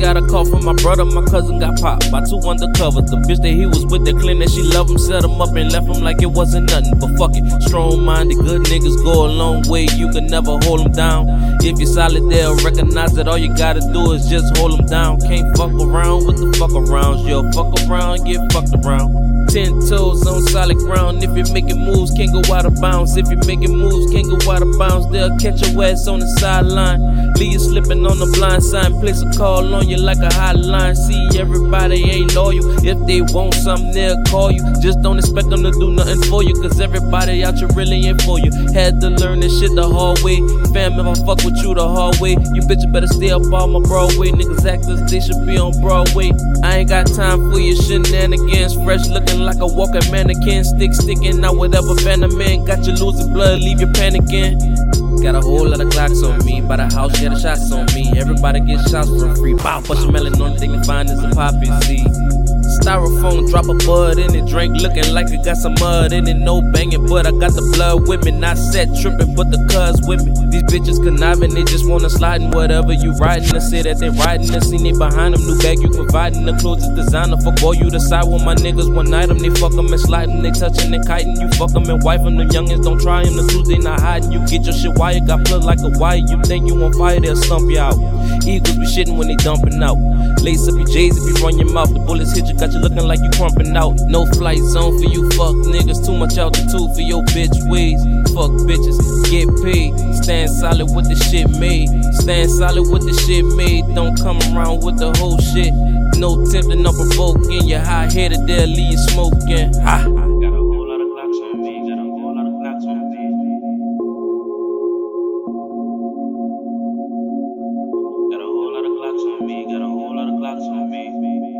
got a call from my brother, my cousin got popped by two undercover. The bitch that he was with, that claim that she love him, set him up and left him like it wasn't nothing. But fuck it, strong minded, good niggas go a long way. You can never hold them down. If you're solid, they'll recognize that all you gotta do is just hold them down. Can't fuck around with the fuck arounds. You'll fuck around, get fucked around. Ten toes on solid ground. If you're making moves, can't go out of bounds. If you're making moves, can't go out of bounds. They'll catch your ass on the sideline. Leave you slipping on the blind side. Place a call on you like a hotline. See, everybody ain't loyal. If they want something, they'll call you. Just don't expect them to do nothing for you. Cause everybody out here really ain't for you. Had to learn this shit the hard way. Fam, if I fuck with you the hard way, you bitch you better stay up on my Broadway. Niggas actors, they should be on Broadway. I ain't got time for your shenanigans. Fresh looking like a walking mannequin. Stick sticking out whatever venom man. Got you losing blood, leave you panicking. Got a whole lot of Glocks on me. By the house, yeah, the shots on me. Everybody get shots for free. Bow, push a melon on find is a poppy seed. Styrofoam, drop a bud in it. Drink looking like it got some mud in it. No banging, but I got the blood with me. Not set tripping, but the cuz with me. These bitches conniving, they just wanna slide in whatever you riding. To say that they riding, the scene they behind them. New bag you providing, the clothes is designer. Fuck all you decide with my niggas one night them, They fuck them and slide them, they touching and kiting. You fuck them and wife them. The youngins don't try them. The they not hiding. You get your shit wired, got put like a wire. You think you on fire, they'll stump you out. Eagles be shitting when they dumping out. Lace up your J's if you run your mouth. The bullets hit you, got you looking like you crumping out. No flight zone for you fuck niggas. Too much altitude for your bitch ways. Fuck bitches, get paid. Stand solid with the shit made. Stand solid with the shit made. Don't come around with the whole shit. No tempting, no provoking. You're high headed, they'll leave you smoking. Ha! me, a whole lot of Glocks on me.